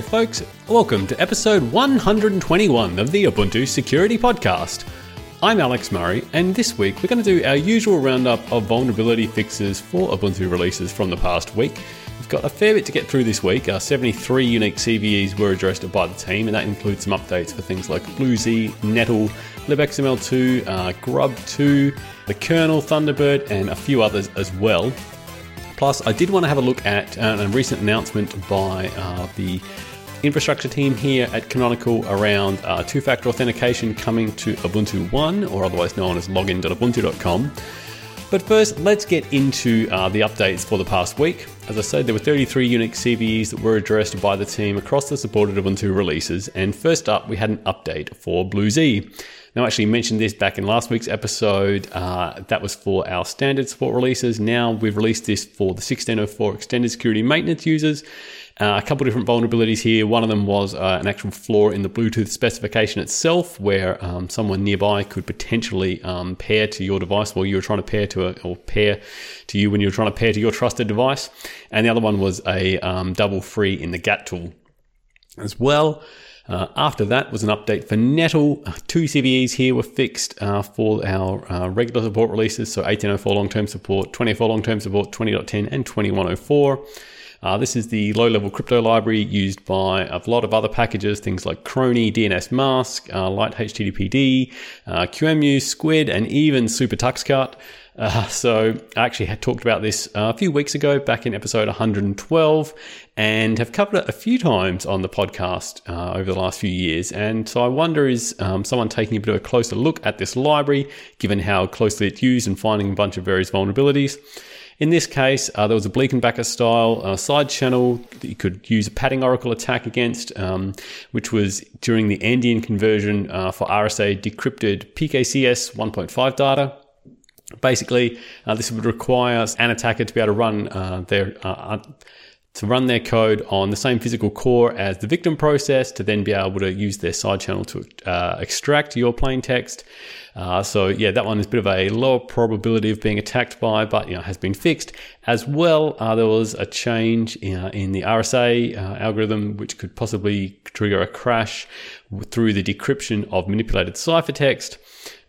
G'day, folks. Welcome to episode 121 of the Ubuntu Security Podcast. I'm Alex Murray, and this week we're going to do our usual roundup of vulnerability fixes for Ubuntu releases from the past week. We've got a fair bit to get through this week. Our 73 unique CVEs were addressed by the team, and that includes some updates for things like BlueZ, Nettle, libxml2, uh, Grub2, the kernel, Thunderbird, and a few others as well. Plus, I did want to have a look at uh, a recent announcement by uh, the infrastructure team here at Canonical around uh, two factor authentication coming to Ubuntu One, or otherwise known as login.ubuntu.com. But first, let's get into uh, the updates for the past week. As I said, there were 33 unique CVEs that were addressed by the team across the supported Ubuntu releases. And first up, we had an update for BlueZ. Now, I actually mentioned this back in last week's episode. Uh, that was for our standard support releases. Now we've released this for the 1604 extended security maintenance users. Uh, a couple different vulnerabilities here. One of them was uh, an actual flaw in the Bluetooth specification itself, where um, someone nearby could potentially um, pair to your device while you were trying to pair to a, or pair to you when you were trying to pair to your trusted device. And the other one was a um, double free in the GATT tool as well. Uh, after that was an update for Nettle. Uh, two CVEs here were fixed uh, for our uh, regular support releases, so 1804 long-term support, 2004 long-term support, 20.10 and 2104. Uh, this is the low-level crypto library used by a lot of other packages, things like Chrony, dnsmasq, uh, lighttpd, uh, QEMU, Squid, and even SuperTuxKart. Uh, so I actually had talked about this uh, a few weeks ago, back in episode 112, and have covered it a few times on the podcast uh, over the last few years. And so I wonder is um, someone taking a bit of a closer look at this library, given how closely it's used and finding a bunch of various vulnerabilities. In this case, uh, there was a Bleichenbacher style uh, side channel that you could use a padding oracle attack against, um, which was during the endian conversion uh, for RSA decrypted PKCS 1.5 data. Basically, uh, this would require an attacker to be able to run uh, their to run their code on the same physical core as the victim process to then be able to use their side channel to uh, extract your plain text. Uh, so yeah, that one is a bit of a lower probability of being attacked by, but you know has been fixed. As well, uh, there was a change in, uh, in the RSA uh, algorithm which could possibly trigger a crash through the decryption of manipulated ciphertext.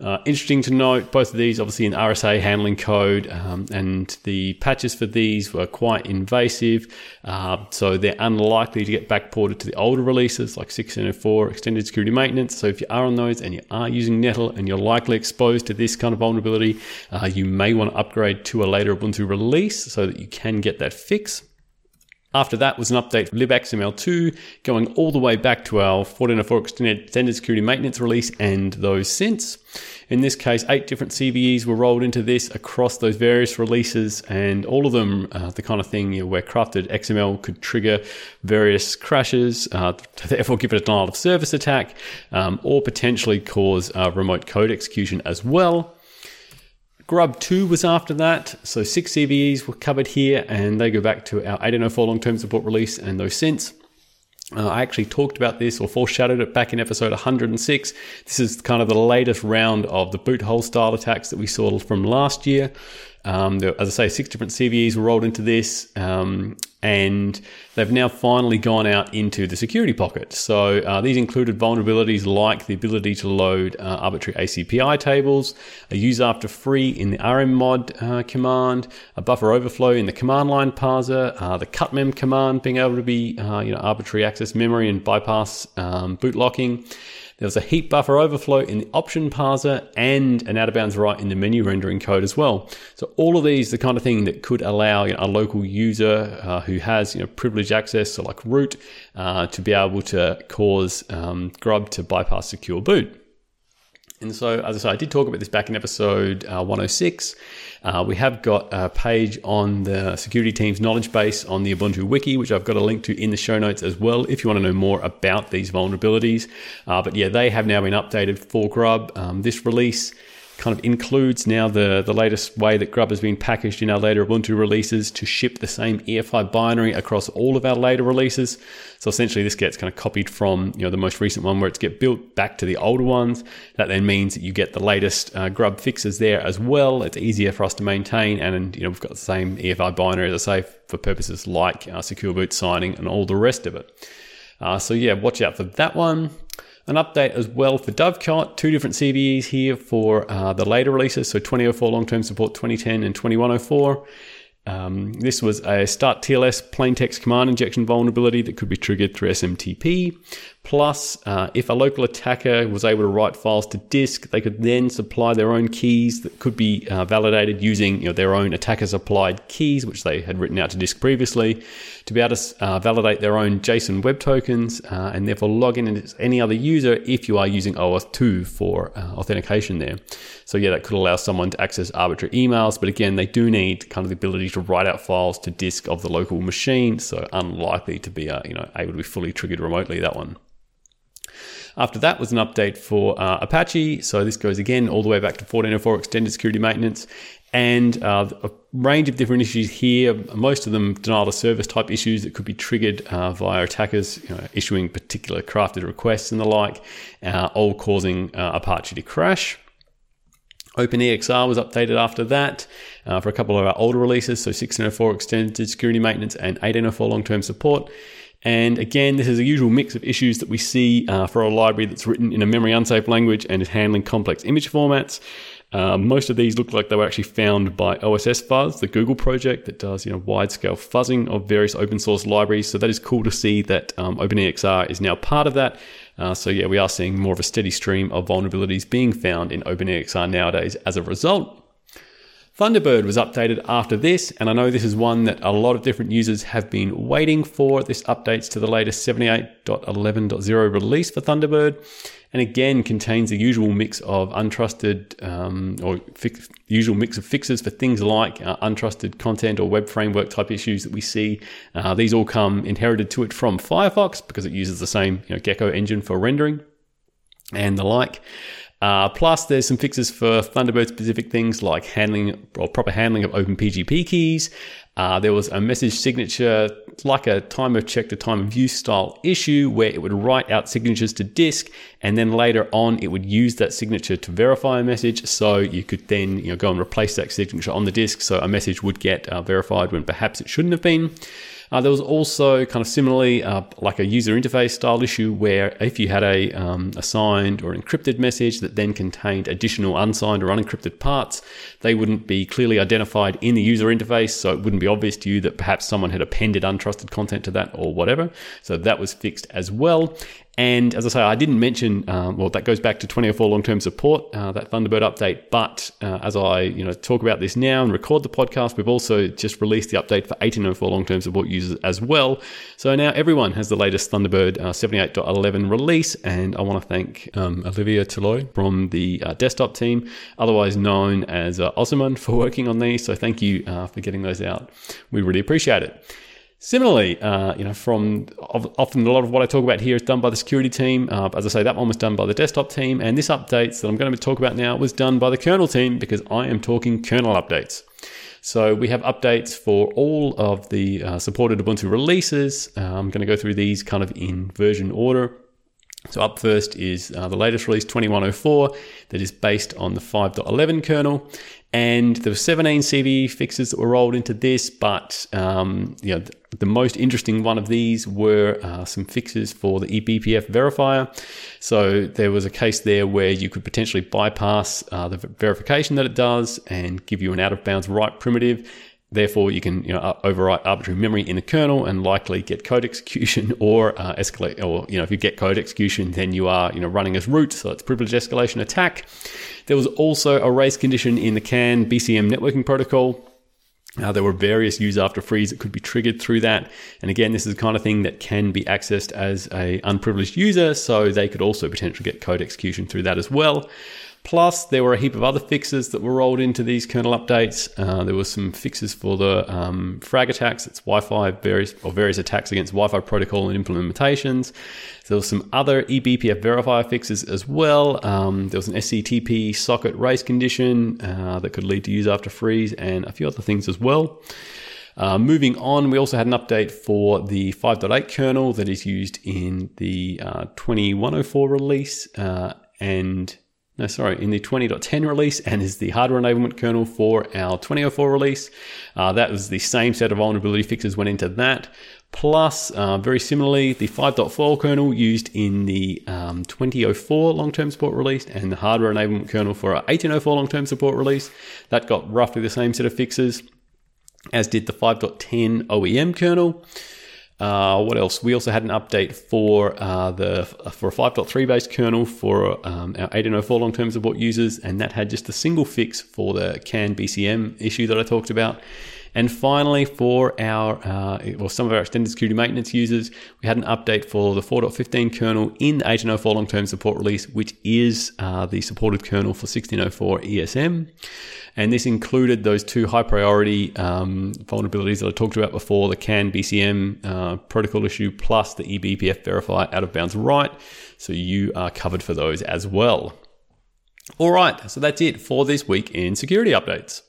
Uh, interesting to note, both of these obviously in RSA handling code, um, and the patches for these were quite invasive, uh, so they're unlikely to get backported to the older releases like 1604 extended security maintenance. So if you are on those and you are using Nettle and you're likely exposed to this kind of vulnerability, uh, you may want to upgrade to a later Ubuntu release so that you can get that fix. After that was an update for libxml2, going all the way back to our 1404 extended security maintenance release and those since. In this case, eight different CVEs were rolled into this across those various releases, and all of them uh, the kind of thing you know, where crafted XML could trigger various crashes, uh, therefore give it a denial of service attack, um, or potentially cause uh, remote code execution as well. Grub 2 was after that, so six CVEs were covered here, and they go back to our 1804 long term support release and those since. Uh, I actually talked about this or foreshadowed it back in episode 106. This is kind of the latest round of the BootHole style attacks that we saw from last year. Um, there, as I say, six different CVEs were rolled into this, um, and they've now finally gone out into the security pocket. So uh, these included vulnerabilities like the ability to load uh, arbitrary ACPI tables, a use after free in the rmmod uh, command, a buffer overflow in the command line parser, uh, the cutmem command being able to be uh, you know arbitrary access memory and bypass um, boot locking. There was a heap buffer overflow in the option parser and an out of bounds write in the menu rendering code as well. So all of these, the kind of thing that could allow you know, a local user uh, who has you know privileged access, so like root, uh, to be able to cause um, Grub to bypass secure boot. And so, as I said, I did talk about this back in episode uh, 106. Uh, we have got a page on the security team's knowledge base on the Ubuntu Wiki, which I've got a link to in the show notes as well if you want to know more about these vulnerabilities. Uh, but yeah, they have now been updated for Grub. Um, this release kind of includes now the, the latest way that Grub has been packaged in our later Ubuntu releases to ship the same EFI binary across all of our later releases. So essentially this gets kind of copied from you know the most recent one where it's get built back to the older ones. That then means that you get the latest uh, Grub fixes there as well. It's easier for us to maintain and you know we've got the same EFI binary as I say for purposes like uh, secure boot signing and all the rest of it. Uh, so yeah, watch out for that one. An update as well for Dovecot, two different CVEs here for uh, the later releases, so 2004 long-term support 2010 and 2104. Um, this was a STARTTLS plain text command injection vulnerability that could be triggered through SMTP. Plus, uh, if a local attacker was able to write files to disk, they could then supply their own keys that could be uh, validated using you know, their own attacker supplied keys, which they had written out to disk previously, to be able to uh, validate their own JSON web tokens uh, and therefore log in as any other user if you are using OAuth 2 for uh, authentication there. So, yeah, that could allow someone to access arbitrary emails, but again, they do need kind of the ability to write out files to disk of the local machine, so unlikely to be uh, you know able to be fully triggered remotely. That one. After that was an update for uh, Apache. So this goes again all the way back to 1404 extended security maintenance and uh, a range of different issues here. Most of them denial of service type issues that could be triggered uh, via attackers you know, issuing particular crafted requests and the like, uh, all causing uh, Apache to crash. OpenEXR was updated after that uh, for a couple of our older releases, so 1604 extended security maintenance and 1804 long term support. And again, this is a usual mix of issues that we see uh, for a library that's written in a memory unsafe language and is handling complex image formats. Uh, most of these look like they were actually found by OSS Fuzz, the Google project that does you know wide scale fuzzing of various open source libraries. So that is cool to see that um, OpenEXR is now part of that. Uh, so yeah, we are seeing more of a steady stream of vulnerabilities being found in OpenEXR nowadays as a result. Thunderbird was updated after this, and I know this is one that a lot of different users have been waiting for. This updates to the latest 78.11.0 release for Thunderbird, and again contains the usual mix of untrusted um, or fix, usual mix of fixes for things like uh, untrusted content or web framework type issues that we see. Uh, these all come inherited to it from Firefox because it uses the same you know, Gecko engine for rendering and the like. Uh, plus, there's some fixes for Thunderbird specific things like handling or proper handling of OpenPGP keys. Uh, there was a message signature, like a time of check to time of use style issue, where it would write out signatures to disk, and then later on it would use that signature to verify a message. So you could then you know go and replace that signature on the disk, so a message would get uh, verified when perhaps it shouldn't have been. Uh, there was also kind of similarly uh, like a user interface style issue where if you had a, um, a signed or encrypted message that then contained additional unsigned or unencrypted parts, they wouldn't be clearly identified in the user interface. So it wouldn't be obvious to you that perhaps someone had appended untrusted content to that or whatever. So that was fixed as well. And as I say, I didn't mention, um, well, that goes back to 2004 long-term support, uh, that Thunderbird update. But uh, as I, you know, talk about this now and record the podcast, we've also just released the update for 1804 long-term support users as well. So now everyone has the latest Thunderbird uh, 78.11 release, and I want to thank um, Olivier Tilloy from the uh, desktop team, otherwise known as uh, for working on these. So thank you uh, for getting those out. We really appreciate it. Similarly, uh, you know, from often a lot of what I talk about here is done by the security team. Uh, as I say, that one was done by the desktop team, and this updates that I'm going to talk about now was done by the kernel team because I am talking kernel updates. So we have updates for all of the uh, supported Ubuntu releases. Uh, I'm going to go through these kind of in version order. So up first is uh, the latest release 2104 that is based on the 5.11 kernel. And there were 17 CVE fixes that were rolled into this, but um, you know, the most interesting one of these were uh, some fixes for the eBPF verifier. So there was a case there where you could potentially bypass uh, the verification that it does and give you an out of bounds write primitive. Therefore, you can you know, overwrite arbitrary memory in the kernel and likely get code execution or uh, escalate. Or you know, if you get code execution, then you are you know running as root, so it's privilege escalation attack. There was also a race condition in the CAN BCM networking protocol. Uh, there were various use after frees that could be triggered through that. And again, this is the kind of thing that can be accessed as a unprivileged user, so they could also potentially get code execution through that as well. Plus, there were a heap of other fixes that were rolled into these kernel updates. Uh, there were some fixes for the um, FragAttacks, it's Wi-Fi various or various attacks against Wi-Fi protocol and implementations. There were some other eBPF verifier fixes as well. Um, there was an SCTP socket race condition uh, that could lead to use after freeze, and a few other things as well. Uh, moving on, we also had an update for the 5.8 kernel that is used in the uh, 2104 release uh, and no, sorry, in the 20.10 release and is the hardware enablement kernel for our 2004 release. Uh, that was the same set of vulnerability fixes went into that. Plus, uh, very similarly, the 5.4 kernel used in the um, 2004 long term support release and the hardware enablement kernel for our 1804 long term support release. That got roughly the same set of fixes, as did the 5.10 OEM kernel. Uh, what else? We also had an update for uh, the for a 5.3 based kernel for um, our 1804 long term support users, and that had just a single fix for the CAN BCM issue that I talked about. And finally, for our uh, well, some of our extended security maintenance users, we had an update for the 4.15 kernel in the 1804 long term support release, which is uh, the supported kernel for 1604 ESM. And this included those two high priority um, vulnerabilities that I talked about before the CAN BCM uh, protocol issue plus the eBPF verify out of bounds write. So you are covered for those as well. All right, so that's it for this week in security updates.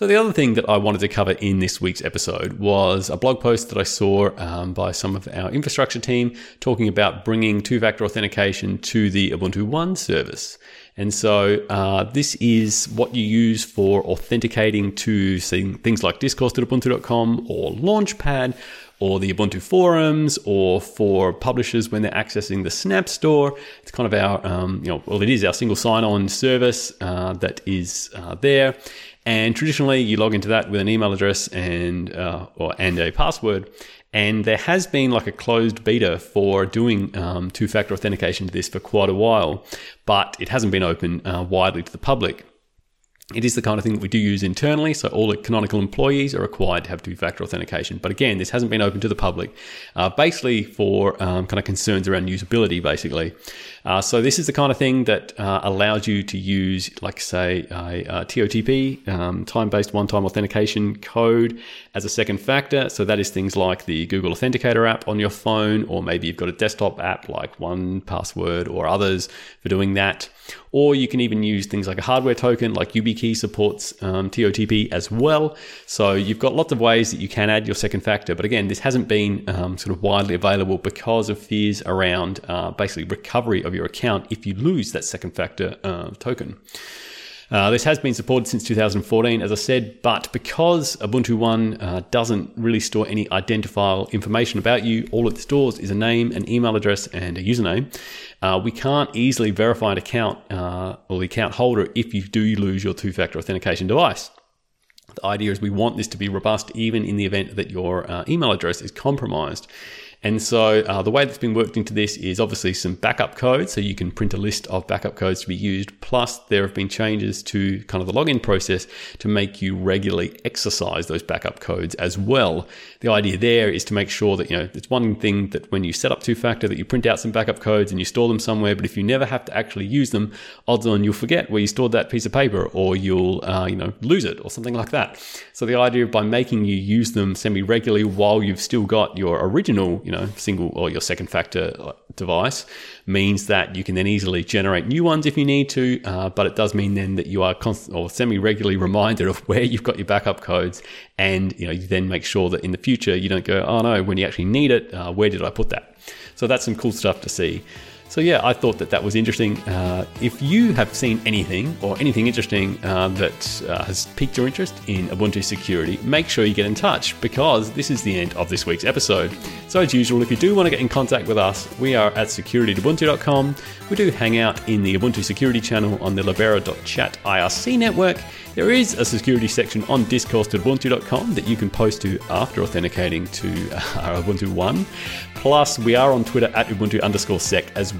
So, the other thing that I wanted to cover in this week's episode was a blog post that I saw um, by some of our infrastructure team talking about bringing two factor authentication to the Ubuntu One service. And so, uh, this is what you use for authenticating to things like discourse.ubuntu.com or Launchpad or the Ubuntu forums or for publishers when they're accessing the Snap store. It's kind of our, um, you know, well, it is our single sign on service uh, that is uh, there. And traditionally, you log into that with an email address and uh, or and a password. And there has been like a closed beta for doing um, two-factor authentication to this for quite a while, but it hasn't been open uh, widely to the public. It is the kind of thing that we do use internally, so all the canonical employees are required to have two-factor authentication. But again, this hasn't been open to the public, uh, basically for um, kind of concerns around usability, basically. Uh, so this is the kind of thing that uh, allows you to use, like say, a, a TOTP, um, time-based one-time authentication code as a second factor. So that is things like the Google Authenticator app on your phone, or maybe you've got a desktop app like 1Password or others for doing that. Or you can even use things like a hardware token, like YubiKey supports um, TOTP as well. So you've got lots of ways that you can add your second factor. But again, this hasn't been um, sort of widely available because of fears around uh, basically recovery of your account if you lose that second factor uh, token. Uh, this has been supported since 2014, as I said, but because Ubuntu One uh, doesn't really store any identifiable information about you, all it stores is a name, an email address, and a username. Uh, we can't easily verify an account uh, or the account holder if you do lose your two factor authentication device. The idea is we want this to be robust even in the event that your uh, email address is compromised. And so uh, the way that's been worked into this is obviously some backup codes. So you can print a list of backup codes to be used. Plus, there have been changes to kind of the login process to make you regularly exercise those backup codes as well. The idea there is to make sure that, you know, it's one thing that when you set up two factor that you print out some backup codes and you store them somewhere. But if you never have to actually use them, odds on you'll forget where you stored that piece of paper or you'll, uh, you know, lose it or something like that. So the idea by making you use them semi regularly while you've still got your original, you know, single or your second factor uh, device means that you can then easily generate new ones if you need to. Uh, but it does mean then that you are constant or semi regularly reminded of where you've got your backup codes, and you know you then make sure that in the future you don't go, oh no, when you actually need it, uh, where did I put that? So that's some cool stuff to see. So yeah, I thought that that was interesting. Uh, if you have seen anything or anything interesting uh, that uh, has piqued your interest in Ubuntu security, make sure you get in touch because this is the end of this week's episode. So as usual, if you do want to get in contact with us, we are at security.ubuntu.com. We do hang out in the Ubuntu security channel on the libera.chat IRC network. There is a security section on discourse.ubuntu.com that you can post to after authenticating to our Ubuntu One. Plus, we are on Twitter at Ubuntu underscore sec as well.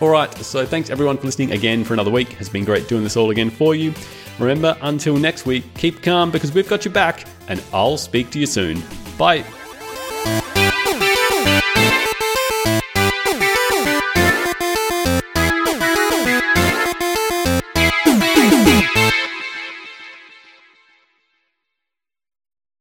All right, so thanks everyone for listening again for another week. It has been great doing this all again for you. Remember, until next week, keep calm because we've got your back, and I'll speak to you soon. Bye.